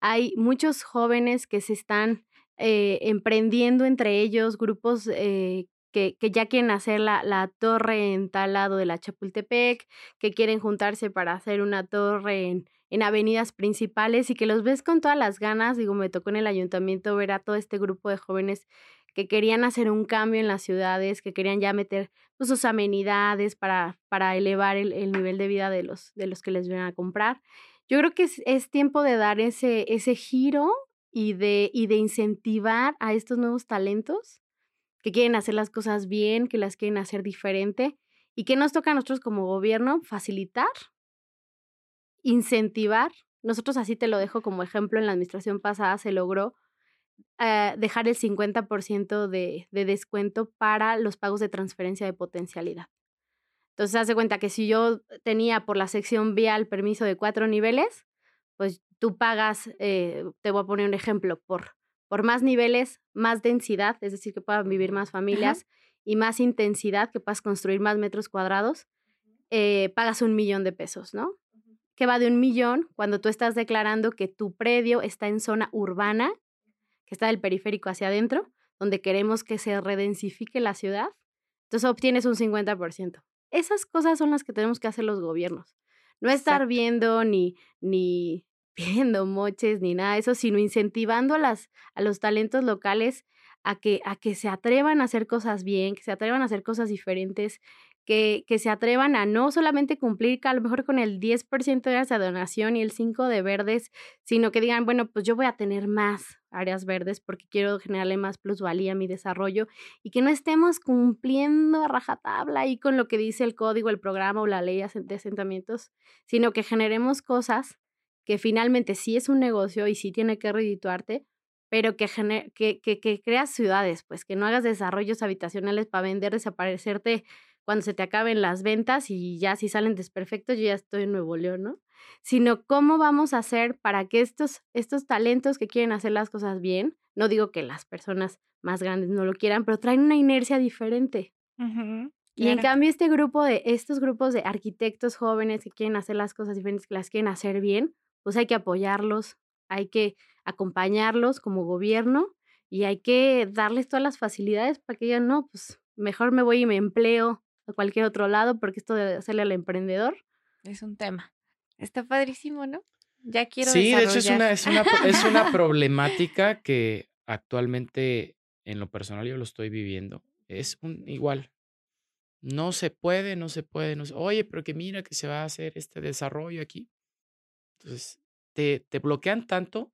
Speaker 4: Hay muchos jóvenes que se están eh, emprendiendo entre ellos, grupos eh, que, que, ya quieren hacer la, la, torre en tal lado de la Chapultepec, que quieren juntarse para hacer una torre en, en avenidas principales y que los ves con todas las ganas. Digo, me tocó en el ayuntamiento ver a todo este grupo de jóvenes que querían hacer un cambio en las ciudades, que querían ya meter pues, sus amenidades para, para elevar el, el, nivel de vida de los, de los que les vienen a comprar. Yo creo que es, es tiempo de dar ese, ese giro y de, y de incentivar a estos nuevos talentos que quieren hacer las cosas bien, que las quieren hacer diferente y que nos toca a nosotros como gobierno facilitar, incentivar. Nosotros así te lo dejo como ejemplo, en la administración pasada se logró uh, dejar el 50% de, de descuento para los pagos de transferencia de potencialidad. Entonces, hace cuenta que si yo tenía por la sección vial permiso de cuatro niveles, pues tú pagas, eh, te voy a poner un ejemplo, por por más niveles, más densidad, es decir, que puedan vivir más familias Ajá. y más intensidad, que puedas construir más metros cuadrados, eh, pagas un millón de pesos, ¿no? Que va de un millón cuando tú estás declarando que tu predio está en zona urbana, que está del periférico hacia adentro, donde queremos que se redensifique la ciudad, entonces obtienes un 50%. Esas cosas son las que tenemos que hacer los gobiernos. No estar Exacto. viendo ni, ni pidiendo moches ni nada de eso, sino incentivando a, las, a los talentos locales a que, a que se atrevan a hacer cosas bien, que se atrevan a hacer cosas diferentes, que, que se atrevan a no solamente cumplir a lo mejor con el 10% de áreas de donación y el 5% de verdes, sino que digan, bueno, pues yo voy a tener más áreas verdes porque quiero generarle más plusvalía a mi desarrollo y que no estemos cumpliendo a rajatabla y con lo que dice el código, el programa o la ley de asentamientos, sino que generemos cosas que finalmente sí es un negocio y sí tiene que redituarte, pero que, que, que, que creas ciudades, pues que no hagas desarrollos habitacionales para vender, desaparecerte cuando se te acaben las ventas y ya si salen desperfectos, yo ya estoy en Nuevo León, ¿no? Sino cómo vamos a hacer para que estos, estos talentos que quieren hacer las cosas bien, no digo que las personas más grandes no lo quieran, pero traen una inercia diferente. Y en cambio este grupo de, estos grupos de arquitectos jóvenes que quieren hacer las cosas diferentes, que las quieren hacer bien, pues hay que apoyarlos, hay que acompañarlos como gobierno y hay que darles todas las facilidades para que digan, no, pues mejor me voy y me empleo a cualquier otro lado, porque esto de hacerle al emprendedor.
Speaker 3: Es un tema. Está padrísimo, ¿no? Ya quiero
Speaker 2: Sí, de hecho es una, es una, es una problemática que actualmente en lo personal yo lo estoy viviendo. Es un igual. No se puede, no se puede, no se, oye, pero que mira que se va a hacer este desarrollo aquí. Entonces, te, te bloquean tanto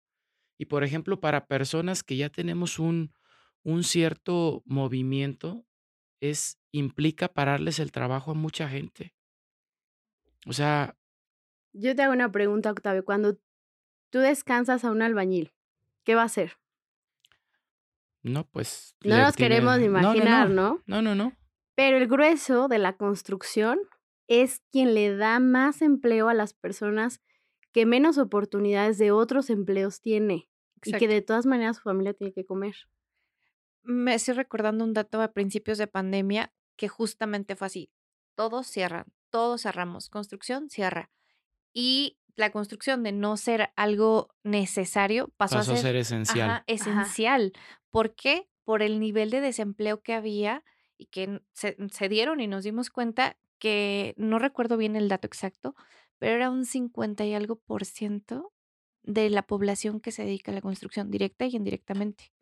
Speaker 2: y, por ejemplo, para personas que ya tenemos un, un cierto movimiento, es, implica pararles el trabajo a mucha gente. O sea...
Speaker 4: Yo te hago una pregunta, Octavio. Cuando tú descansas a un albañil, ¿qué va a hacer?
Speaker 2: No, pues...
Speaker 4: No nos queremos imaginar,
Speaker 2: no no, no, no.
Speaker 4: Pero el grueso de la construcción es quien le da más empleo a las personas que menos oportunidades de otros empleos tiene y que de todas maneras su familia tiene que comer
Speaker 3: me estoy recordando un dato a principios de pandemia que justamente fue así. Todos cierran, todos cerramos. Construcción cierra. Y la construcción de no ser algo necesario pasó, a, ser,
Speaker 2: esencial.
Speaker 3: esencial. ¿Por qué? Por el nivel de desempleo que había y que se, se, dieron y nos dimos cuenta que no recuerdo bien el dato exacto, pero era un 50 y algo por ciento de la población que se dedica a la construcción directa y indirectamente.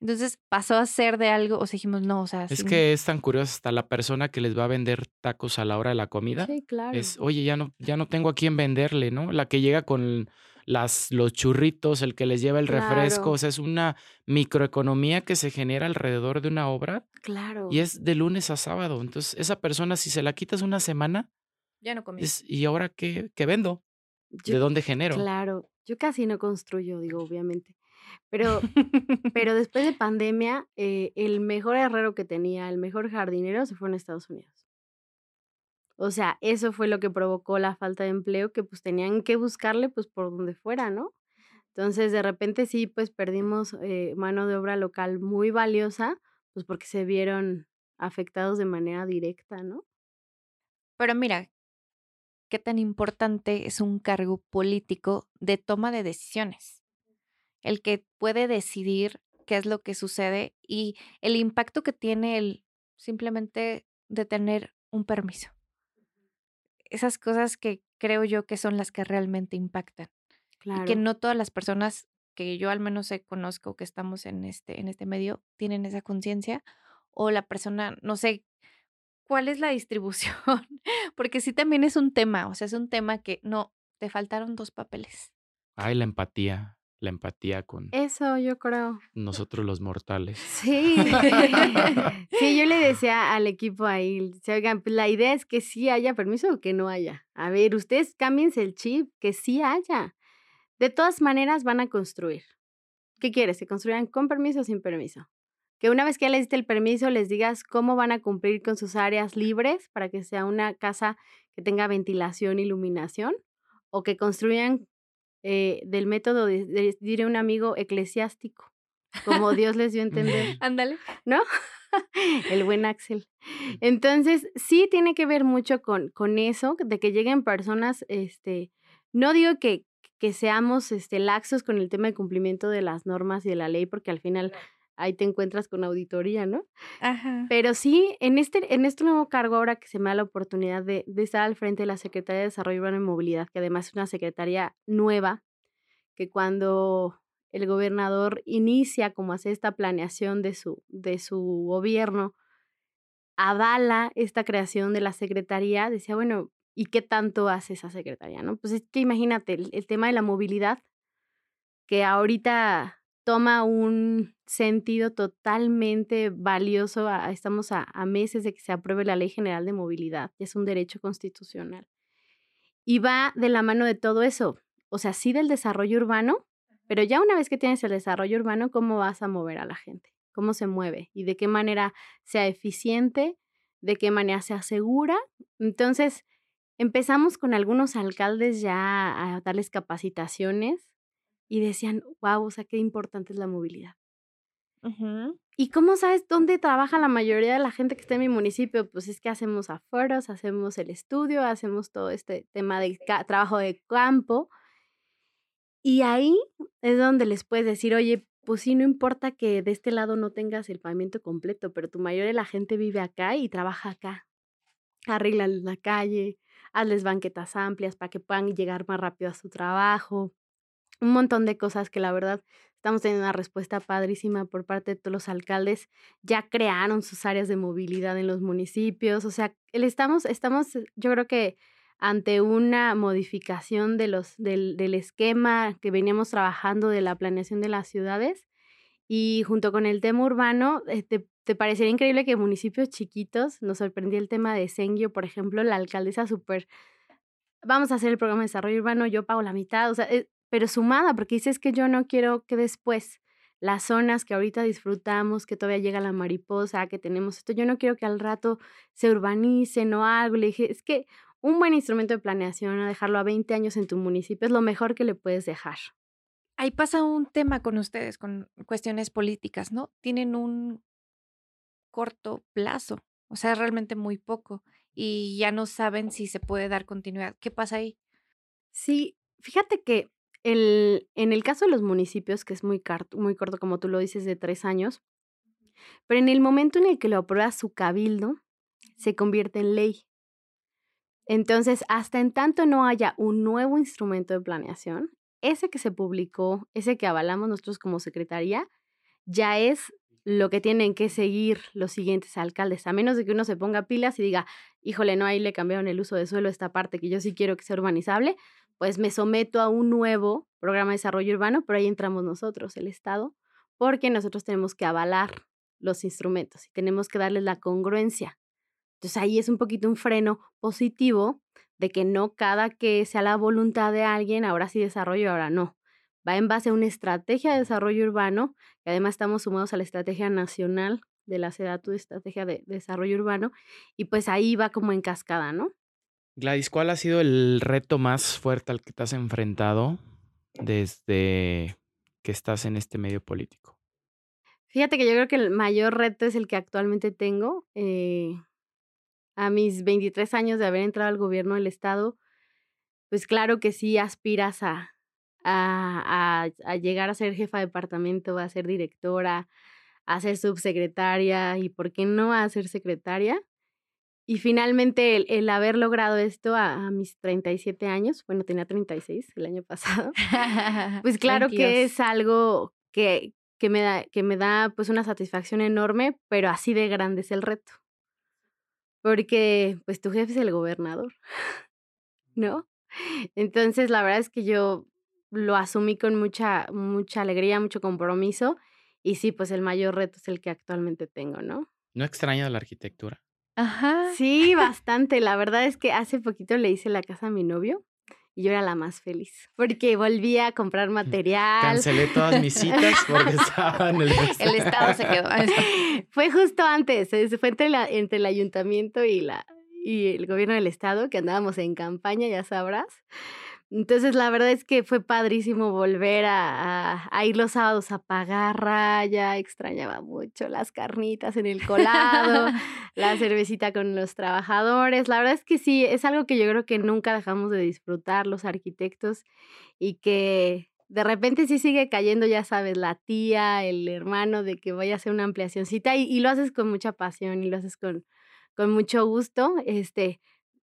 Speaker 3: Entonces pasó a ser de algo, o sea, dijimos, no, o sea.
Speaker 2: Es que es tan curioso, hasta la persona que les va a vender tacos a la hora de la comida.
Speaker 4: Sí, claro.
Speaker 2: Es, oye, ya no, ya no tengo a quién venderle, ¿no? La que llega con las, los churritos, el que les lleva el refresco, o sea, es una microeconomía que se genera alrededor de una obra.
Speaker 4: Claro.
Speaker 2: Y es de lunes a sábado. Entonces, esa persona, si se la quitas una semana.
Speaker 3: Ya no comí.
Speaker 2: ¿Y ahora qué, qué vendo? ¿De dónde genero?
Speaker 4: Claro. Yo casi no construyo, digo, obviamente. Pero, pero después de pandemia, eh, el mejor herrero que tenía, el mejor jardinero, se fue a Estados Unidos. O sea, eso fue lo que provocó la falta de empleo, que pues tenían que buscarle pues por donde fuera, ¿no? Entonces, de repente sí, pues perdimos eh, mano de obra local muy valiosa, pues porque se vieron afectados de manera directa, ¿no?
Speaker 3: Pero mira, qué tan importante es un cargo político de toma de decisiones el que puede decidir qué es lo que sucede y el impacto que tiene el simplemente de tener un permiso. Esas cosas que creo yo que son las que realmente impactan. Y que no todas las personas que yo al menos conozco que estamos en este, en este medio tienen esa conciencia o la persona, no sé, cuál es la distribución, porque sí también es un tema, o sea, es un tema que no, te faltaron dos papeles.
Speaker 2: Ay, la empatía la empatía con
Speaker 4: eso yo creo.
Speaker 2: nosotros los mortales.
Speaker 4: Sí. Sí yo le decía al equipo ahí oigan pues la idea es que sí haya permiso o que no haya. A ver ustedes cámbiense el chip que sí haya. De todas maneras van a construir. Qué quieres que construyan con permiso o sin permiso que una vez que ya les diste el permiso les digas cómo van a cumplir con sus áreas libres para que sea una casa que tenga ventilación iluminación o que construyan eh, del método, de, diré un amigo, eclesiástico, como Dios les dio a entender.
Speaker 3: Ándale.
Speaker 4: ¿No? El buen Axel. Entonces, sí tiene que ver mucho con, con eso, de que lleguen personas, este, no digo que, que seamos este, laxos con el tema de cumplimiento de las normas y de la ley, porque al final ahí te encuentras con auditoría, ¿no?
Speaker 3: Ajá.
Speaker 4: Pero sí, en este, en este nuevo cargo, ahora que se me da la oportunidad de, de estar al frente de la Secretaría de Desarrollo Urbano y Movilidad, que además es una secretaría nueva, que cuando el gobernador inicia como hace esta planeación de su, de su gobierno, avala esta creación de la secretaría, decía, bueno, ¿y qué tanto hace esa secretaría? ¿no? Pues es que imagínate el tema de la movilidad, que ahorita toma un sentido totalmente valioso. estamos a, meses de que se apruebe la Ley General de Movilidad, es un derecho constitucional. Y va de la mano de todo eso. O sea, sí del desarrollo urbano, pero ya una vez que tienes el desarrollo urbano, ¿cómo vas a mover a la gente? ¿Cómo se mueve? ¿Y de qué manera sea eficiente? ¿De qué manera se asegura? Entonces, empezamos con algunos alcaldes ya a darles capacitaciones y decían, wow, o sea, qué importante es la movilidad. ¿Y cómo sabes dónde trabaja la mayoría de la gente que está en mi municipio? Pues es que hacemos afueras, hacemos el estudio, hacemos todo este tema de trabajo de campo. Y ahí es donde les puedes decir, oye, pues sí, no importa que de este lado no tengas el pavimento completo, pero tu mayoría de la gente vive acá y trabaja acá. Arregla la calle, hazles banquetas amplias para que puedan llegar más rápido a su trabajo un montón de cosas que la verdad estamos teniendo una respuesta padrísima por parte de todos los alcaldes. Ya crearon sus áreas de movilidad en los municipios. O sea, estamos, estamos yo creo que ante una modificación de los, del, del esquema que veníamos trabajando de la planeación de las ciudades. Y junto con el tema urbano, eh, te, te, parecería increíble que municipios chiquitos, nos sorprendió el tema de Sengio, por ejemplo, la alcaldesa súper, vamos a hacer el programa de desarrollo urbano, yo pago la mitad, o sea, eh, pero sumada, porque dices que yo no quiero que después las zonas que ahorita disfrutamos, que todavía llega la mariposa, que tenemos esto, yo no quiero que al rato se urbanicen o algo. Le dije, es que un buen instrumento de planeación, a dejarlo a 20 años en tu municipio, es lo mejor que le puedes dejar.
Speaker 3: Ahí pasa un tema con ustedes, con cuestiones políticas, ¿no? Tienen un corto plazo, o sea, realmente muy poco, y ya no saben si se puede dar continuidad. ¿Qué pasa ahí?
Speaker 4: Sí, fíjate que el, en el caso de los municipios, que es muy, muy corto, como tú lo dices, de tres años, pero en el momento en el que lo aprueba su cabildo, se convierte en ley. Entonces, hasta en tanto no haya un nuevo instrumento de planeación, ese que se publicó, ese que avalamos nosotros como secretaría, ya es lo que tienen que seguir los siguientes alcaldes, a menos de que uno se ponga pilas y diga, híjole, no, ahí le cambiaron el uso de suelo esta parte que yo sí quiero que sea urbanizable, pues me someto a un nuevo programa de desarrollo urbano, pero ahí entramos nosotros, el Estado, porque nosotros tenemos que avalar los instrumentos y tenemos que darles la congruencia. Entonces ahí es un poquito un freno positivo de que no cada que sea la voluntad de alguien, ahora sí desarrollo, ahora no. Va en base a una estrategia de desarrollo urbano, que además estamos sumados a la estrategia nacional de la SEDATU, estrategia de desarrollo urbano, y pues ahí va como en cascada, ¿no?
Speaker 2: Gladys, ¿cuál ha sido el reto más fuerte al que te has enfrentado desde que estás en este medio político?
Speaker 4: Fíjate que yo creo que el mayor reto es el que actualmente tengo. Eh, a mis 23 años de haber entrado al gobierno del Estado, pues claro que sí aspiras a, a, a, llegar a ser jefa de departamento, a ser directora, a ser subsecretaria y, ¿por qué no, a ser secretaria? Y finalmente el, haber logrado esto a, mis 37 años, bueno, tenía 36 el año pasado, pues claro que es algo que, que, me da, que me da pues una satisfacción enorme, pero así de grande es el reto. Porque pues tu jefe es el gobernador, ¿no? Entonces la verdad es que yo lo asumí con mucha, mucha alegría, mucho compromiso y sí, pues el mayor reto es el que actualmente tengo, ¿no?
Speaker 2: ¿No extraña la arquitectura?
Speaker 4: Ajá. Sí, bastante. La verdad es que hace poquito le hice la casa a mi novio y yo era la más feliz porque volví a comprar material.
Speaker 2: Cancelé todas mis citas porque estaba en el
Speaker 3: El estado se quedó.
Speaker 4: Fue justo antes, fue entre, la, entre el ayuntamiento y, la, y el gobierno del estado que andábamos en campaña, ya sabrás. Entonces, la verdad es que fue padrísimo volver a, a, ir los sábados a pagar raya. Extrañaba mucho las carnitas en el colado, la cervecita con los trabajadores. La verdad es que sí, es algo que yo creo que nunca dejamos de disfrutar los arquitectos y que de repente sí sigue cayendo, ya sabes, la tía, el hermano, de que voy a hacer una ampliacióncita y, y lo haces con mucha pasión y lo haces con, con mucho gusto. Este,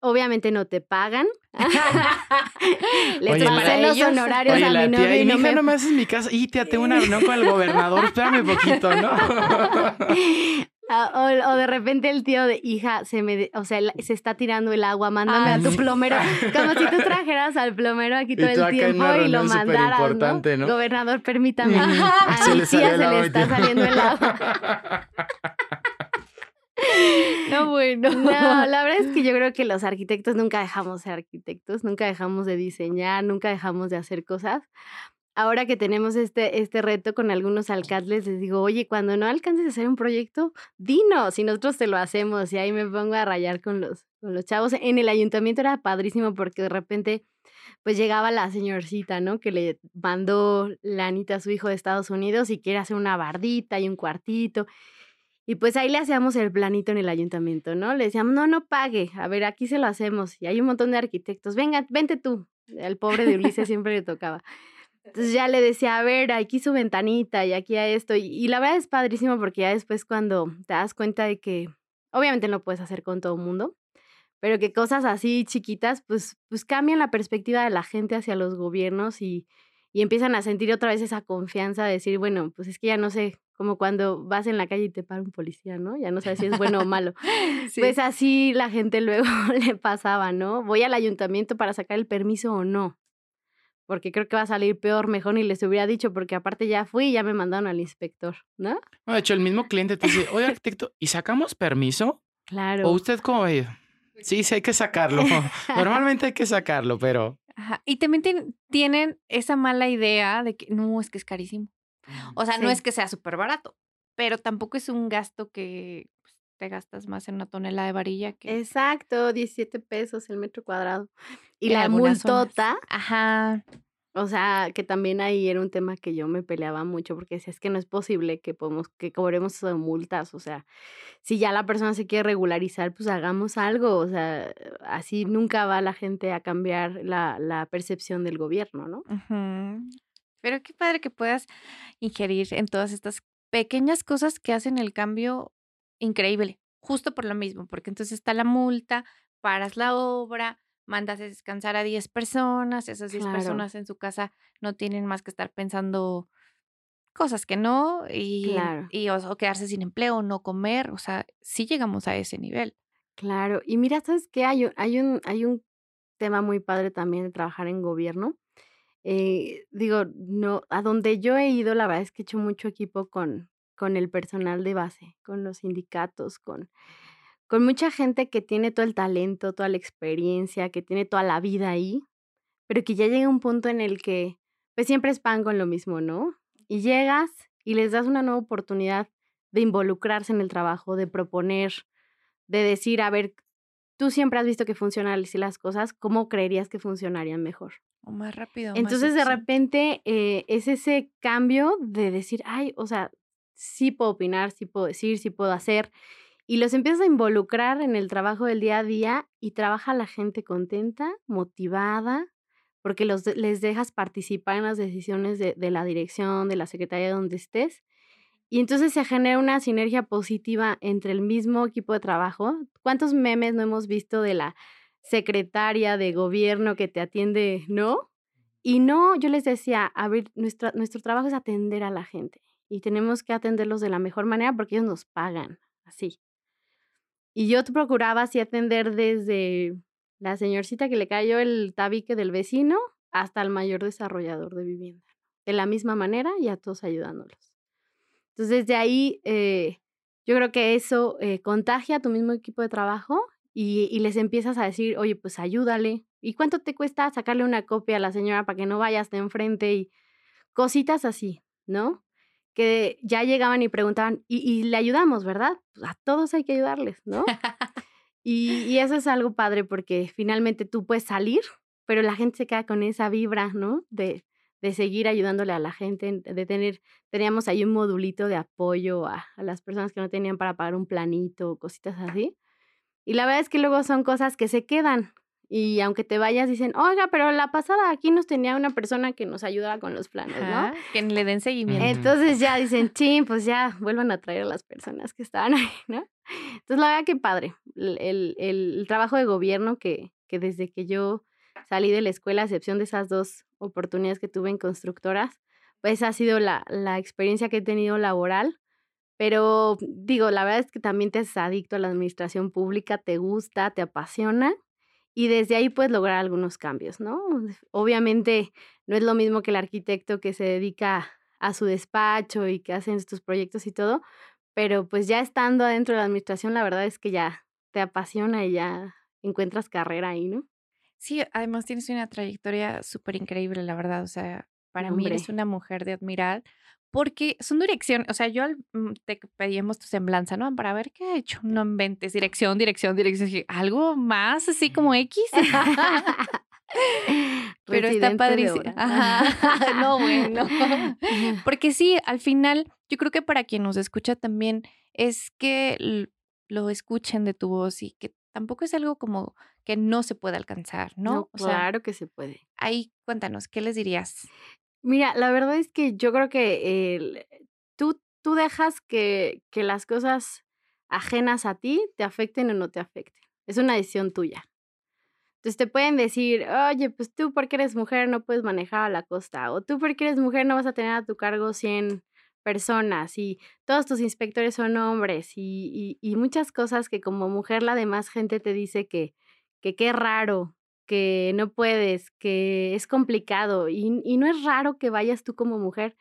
Speaker 4: obviamente no te pagan.
Speaker 2: Les
Speaker 4: pasé los honorarios a mi novio.
Speaker 2: y no me... no me haces mi casa. Y tía, tengo una reunión con el gobernador. Espérame poquito, ¿no?
Speaker 4: Ah, o, de repente el tío de hija se me, o sea, se está tirando el agua, mándame a tu plomero, como si tú trajeras al plomero aquí todo el tiempo y lo mandaras, ¿no? Gobernador, permítame. A mi tía se le está saliendo el agua.
Speaker 3: No, bueno.
Speaker 4: No, la verdad es que yo creo que los arquitectos nunca dejamos de ser arquitectos, nunca dejamos de diseñar, nunca dejamos de hacer cosas. Ahora que tenemos este, este reto con algunos alcaldes, les digo, oye, cuando no alcances a hacer un proyecto, dinos y nosotros te lo hacemos. Y ahí me pongo a rayar con los, con los chavos. En el ayuntamiento era padrísimo porque de repente pues llegaba la señorcita, ¿no? Que le mandó la Anita a su hijo de Estados Unidos y quiere hacer una bardita y un cuartito. Y pues ahí le hacíamos el planito en el ayuntamiento, ¿no? Le decíamos, no, no pague, a ver, aquí se lo hacemos. Y hay un montón de arquitectos, venga, vente tú. Al pobre de Ulises siempre le tocaba. Entonces ya le decía, a ver, aquí su ventanita y aquí a esto. Y, la verdad es padrísimo porque ya después cuando te das cuenta de que obviamente no puedes hacer con todo el mundo, pero que cosas así chiquitas pues, pues cambian la perspectiva de la gente hacia los gobiernos y, y empiezan a sentir otra vez esa confianza de decir, bueno, pues es que ya no sé como cuando vas en la calle y te para un policía, ¿no? Ya no sabes si es bueno o malo. Pues así la gente luego le pasaba, ¿no? Voy al ayuntamiento para sacar el permiso o no. Porque creo que va a salir peor, mejor ni les hubiera dicho, porque aparte ya fui y ya me mandaron al inspector, ¿no?
Speaker 2: de hecho, el mismo cliente te dice, oye, arquitecto, ¿y sacamos permiso?
Speaker 4: Claro.
Speaker 2: ¿O usted cómo Sí, sí hay que sacarlo. Normalmente hay que sacarlo, pero...
Speaker 3: Ajá. Y también tienen esa mala idea de que no, es que es carísimo. O sea, no es que sea súper barato, pero tampoco es un gasto que pues, te gastas más en una tonelada de varilla que...
Speaker 4: Exacto, 17 pesos el metro cuadrado. Y la multota.
Speaker 3: Ajá.
Speaker 4: O sea, que también ahí era un tema que yo me peleaba mucho porque decía, es que no es posible que podemos, que cobremos multas. O sea, si ya la persona se quiere regularizar, pues hagamos algo. O sea, así nunca va la gente a cambiar la, la percepción del gobierno, ¿no?
Speaker 3: Pero qué padre que puedas ingerir en todas estas pequeñas cosas que hacen el cambio increíble, justo por lo mismo, porque entonces está la multa, paras la obra, mandas a descansar a 10 personas, esas 10 personas en su casa no tienen más que estar pensando cosas que no y, y o, quedarse sin empleo, no comer, o sea, sí llegamos a ese nivel.
Speaker 4: Claro, y mira, ¿sabes qué? Hay, hay, un, hay un tema muy padre también de trabajar en gobierno, eh, digo, no, a donde yo he ido, la verdad es que he hecho mucho equipo con, con el personal de base, con los sindicatos, con, con mucha gente que tiene todo el talento, toda la experiencia, que tiene toda la vida ahí, pero que ya llega un punto en el que pues siempre es pan con lo mismo, ¿no? Y llegas y les das una nueva oportunidad de involucrarse en el trabajo, de proponer, de decir, a ver, tú siempre has visto que funcionan así las cosas, ¿cómo creerías que funcionarían mejor?
Speaker 3: O más rápido.
Speaker 4: Entonces, de repente, eh, es ese cambio de decir, ay, o sea, sí puedo opinar, sí puedo decir, sí puedo hacer. Y los empiezas a involucrar en el trabajo del día a día y trabaja la gente contenta, motivada, porque los, les dejas participar en las decisiones de, la dirección, de la secretaría donde estés. Y entonces se genera una sinergia positiva entre el mismo equipo de trabajo. ¿Cuántos memes no hemos visto de la secretaria de gobierno que te atiende, ¿no? Y no, yo les decía, a nuestro trabajo es atender a la gente y tenemos que atenderlos de la mejor manera porque ellos nos pagan, así. Y yo procuraba así atender desde la señorcita que le cayó el tabique del vecino hasta el mayor desarrollador de vivienda, de la misma manera y a todos ayudándolos. Entonces, desde ahí, eh, yo creo que eso eh, contagia a tu mismo equipo de trabajo y, les empiezas a decir, oye, pues ayúdale. ¿Y cuánto te cuesta sacarle una copia a la señora para que no vayas de enfrente? Y cositas así, ¿no? Que ya llegaban y preguntaban, y, le ayudamos, ¿verdad? Pues a todos hay que ayudarles, ¿no? y, y eso es algo padre porque finalmente tú puedes salir, pero la gente se queda con esa vibra, ¿no? De, de seguir ayudándole a la gente, de tener, teníamos ahí un modulito de apoyo a, a, las personas que no tenían para pagar un planito, cositas así. Y la verdad es que luego son cosas que se quedan Y aunque te vayas, dicen, oiga, pero la pasada aquí nos tenía una persona que nos ayudaba con los planes, ¿no?
Speaker 3: que le den seguimiento.
Speaker 4: Entonces ya dicen, ching, pues ya vuelvan a traer a las personas que estaban ahí, ¿no? Entonces, la verdad que padre. El, el, trabajo de gobierno que, que desde que yo salí de la escuela, a excepción de esas dos oportunidades que tuve en constructoras, pues ha sido la, la experiencia que he tenido laboral. Pero digo, la verdad es que también te haces adicto a la administración pública, te gusta, te apasiona y desde ahí puedes lograr algunos cambios, ¿no? Obviamente no es lo mismo que el arquitecto que se dedica a su despacho y que hacen estos proyectos y todo, pero pues ya estando adentro de la administración, la verdad es que ya te apasiona y ya encuentras carrera ahí, ¿no?
Speaker 3: Sí, además tienes una trayectoria súper increíble, la verdad. O sea, para mí eres una mujer de admirar, porque son dirección, o sea, yo mm, te pedíamos tu semblanza, ¿no? Para ver qué ha hecho. No inventes dirección, dirección, dirección. Algo más así como X. Pero está padrísimo. no, bueno. Porque sí, al final, yo creo que para quien nos escucha también es que lo escuchen de tu voz y que tampoco es algo como que no se puede alcanzar, ¿no?
Speaker 4: claro que se puede.
Speaker 3: Ahí cuéntanos, ¿qué les dirías?
Speaker 4: Mira, la verdad es que yo creo que tú, tú dejas que, que las cosas ajenas a ti te afecten o no te afecten. Es una decisión tuya. Entonces te pueden decir, oye, pues tú porque eres mujer no puedes manejar a la costa, o tú porque eres mujer no vas a tener a tu cargo 100 personas y todos tus inspectores son hombres y, y, muchas cosas que como mujer la demás gente te dice que, que qué raro, que no puedes, que es complicado y, y no es raro que vayas tú como mujer.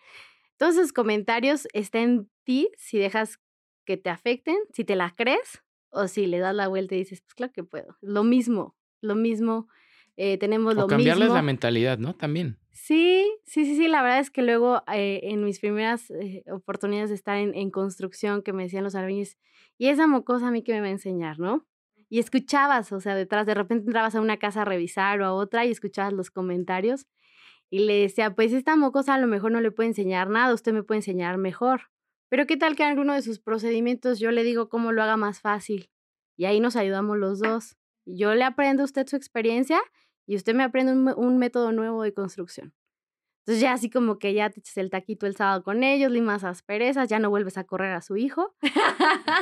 Speaker 4: Todos esos comentarios están en ti si dejas que te afecten, si te las crees o si le das la vuelta y dices, pues claro que puedo. Lo mismo, lo mismo eh, tenemos o
Speaker 2: cambiarles la mentalidad, ¿no? También.
Speaker 4: Sí, sí, sí, sí. La verdad es que luego eh, en mis primeras eh, oportunidades de estar en, construcción que me decían los albañiles, y esa mocosa a mí que me va a enseñar, ¿no? Y escuchabas, o sea, detrás, de repente entrabas a una casa a revisar o a otra y escuchabas los comentarios y le decía, pues esta mocosa a lo mejor no le puede enseñar nada, usted me puede enseñar mejor. Pero qué tal que en alguno de sus procedimientos yo le digo cómo lo haga más fácil. Y ahí nos ayudamos los dos. Yo le aprendo a usted su experiencia y usted me aprende un, método nuevo de construcción. Entonces ya así como que ya te echas el taquito el sábado con ellos, limas asperezas, ya no vuelves a correr a su hijo.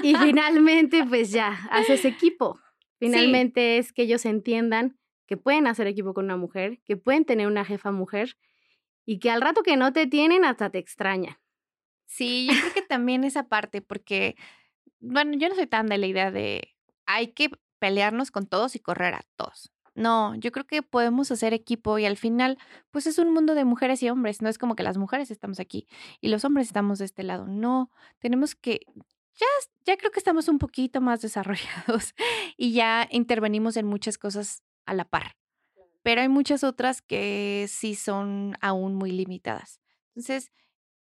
Speaker 4: y finalmente pues ya haces equipo. Finalmente es que ellos entiendan que pueden hacer equipo con una mujer, que pueden tener una jefa mujer y que al rato que no te tienen hasta te extrañan.
Speaker 3: Sí, yo creo que también esa parte, porque, bueno, yo no soy tan de la idea de hay que pelearnos con todos y correr a todos. No, yo creo que podemos hacer equipo y al final, pues es un mundo de mujeres y hombres. No es como que las mujeres estamos aquí y los hombres estamos de este lado. No, tenemos que, ya, ya creo que estamos un poquito más desarrollados y ya intervenimos en muchas cosas a la par. Pero hay muchas otras que sí son aún muy limitadas. Entonces,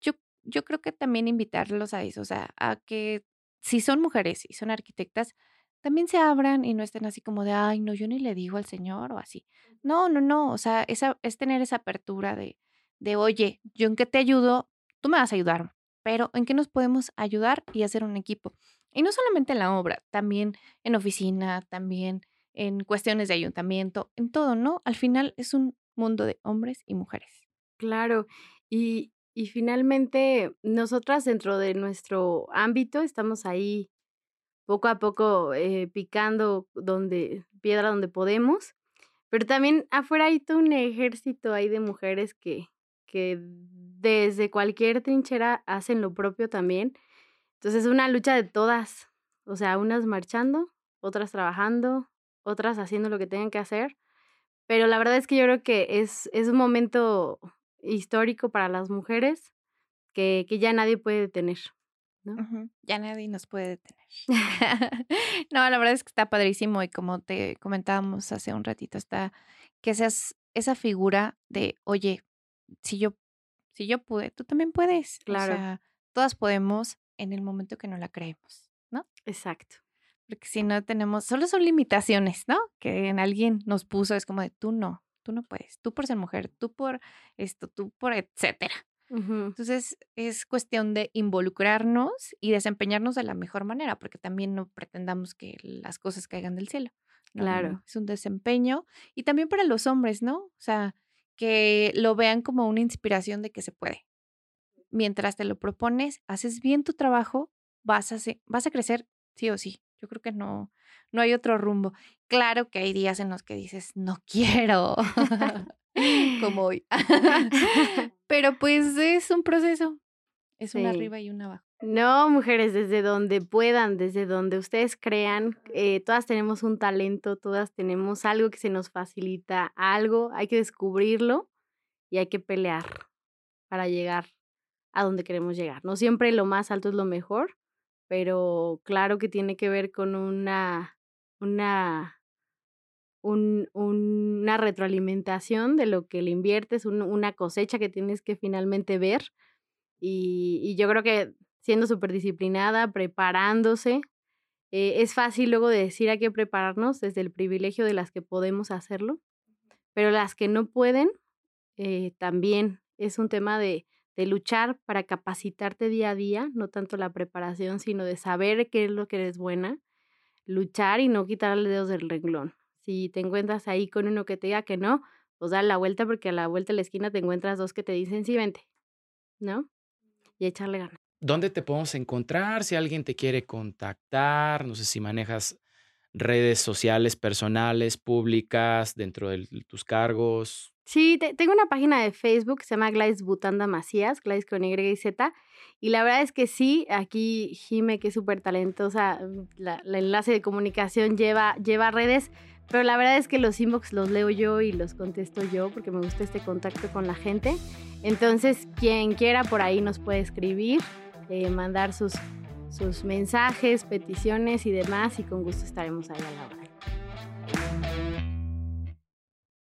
Speaker 3: yo, yo creo que también invitarlos a eso, o sea, a que si son mujeres y son arquitectas, también se abran y no estén así como de, ay, no, yo ni le digo al Señor o así. No, no, no, o sea, esa, es tener esa apertura de, de, oye, yo en qué te ayudo, tú me vas a ayudar, pero en qué nos podemos ayudar y hacer un equipo. Y no solamente en la obra, también en oficina, también en cuestiones de ayuntamiento, en todo, ¿no? Al final es un mundo de hombres y mujeres.
Speaker 4: Claro, y, y finalmente nosotras dentro de nuestro ámbito estamos ahí poco a poco eh, picando donde, piedra donde podemos. Pero también afuera hay todo un ejército ahí de mujeres que, que desde cualquier trinchera hacen lo propio también. Entonces es una lucha de todas. O sea, unas marchando, otras trabajando, otras haciendo lo que tengan que hacer. Pero la verdad es que yo creo que es, es un momento histórico para las mujeres que, que ya nadie puede detener.
Speaker 3: Ya nadie nos puede detener. no, la verdad es que está padrísimo y como te comentábamos hace un ratito, está que seas esa figura de, oye, si yo, si yo pude, tú también puedes. Claro. O sea, todas podemos en el momento que no la creemos, ¿no?
Speaker 4: Exacto.
Speaker 3: Porque si no tenemos, solo son limitaciones, ¿no? Que en alguien nos puso, es como de, tú no, tú no puedes, tú por ser mujer, tú por esto, tú por etcétera. Entonces es cuestión de involucrarnos y desempeñarnos de la mejor manera, porque también no pretendamos que las cosas caigan del cielo.
Speaker 4: claro.
Speaker 3: Es un desempeño. Y también para los hombres, ¿no? O sea, que lo vean como una inspiración de que se puede. Mientras te lo propones, haces bien tu trabajo, vas a, vas a crecer sí o sí. Yo creo que no, no hay otro rumbo. Claro que hay días en los que dices, no quiero, como hoy. Pero pues es un proceso, es una arriba y una abajo.
Speaker 4: No, mujeres, desde donde puedan, desde donde ustedes crean, eh, todas tenemos un talento, todas tenemos algo que se nos facilita, algo, hay que descubrirlo y hay que pelear para llegar a donde queremos llegar. No siempre lo más alto es lo mejor, pero claro que tiene que ver con una, una, una retroalimentación de lo que le inviertes, una cosecha que tienes que finalmente ver. Y, y yo creo que siendo súper disciplinada, preparándose. Eh, es fácil luego de decir hay que prepararnos desde el privilegio de las que podemos hacerlo, pero las que no pueden, eh, también es un tema de, de luchar para capacitarte día a día, no tanto la preparación, sino de saber qué es lo que eres buena, luchar y no quitarle dedos del renglón. Si te encuentras ahí con uno que te diga que no, pues dale la vuelta porque a la vuelta de la esquina te encuentras dos que te dicen sí, vente, ¿no? Y echarle ganas.
Speaker 2: ¿Dónde te podemos encontrar? Si alguien te quiere contactar, no sé si manejas redes sociales personales, públicas, dentro de tus cargos.
Speaker 4: Sí, tengo una página de Facebook que se llama Glais Butanda Macías, Glais con Y y Z. Y la verdad es que sí, aquí Jime, que es súper talentosa, la, enlace de comunicación lleva, lleva redes, pero la verdad es que los inbox los leo yo y los contesto yo porque me gusta este contacto con la gente. Entonces, quien quiera por ahí nos puede escribir. Eh, mandar sus, sus mensajes, peticiones y demás y con gusto estaremos ahí a la hora.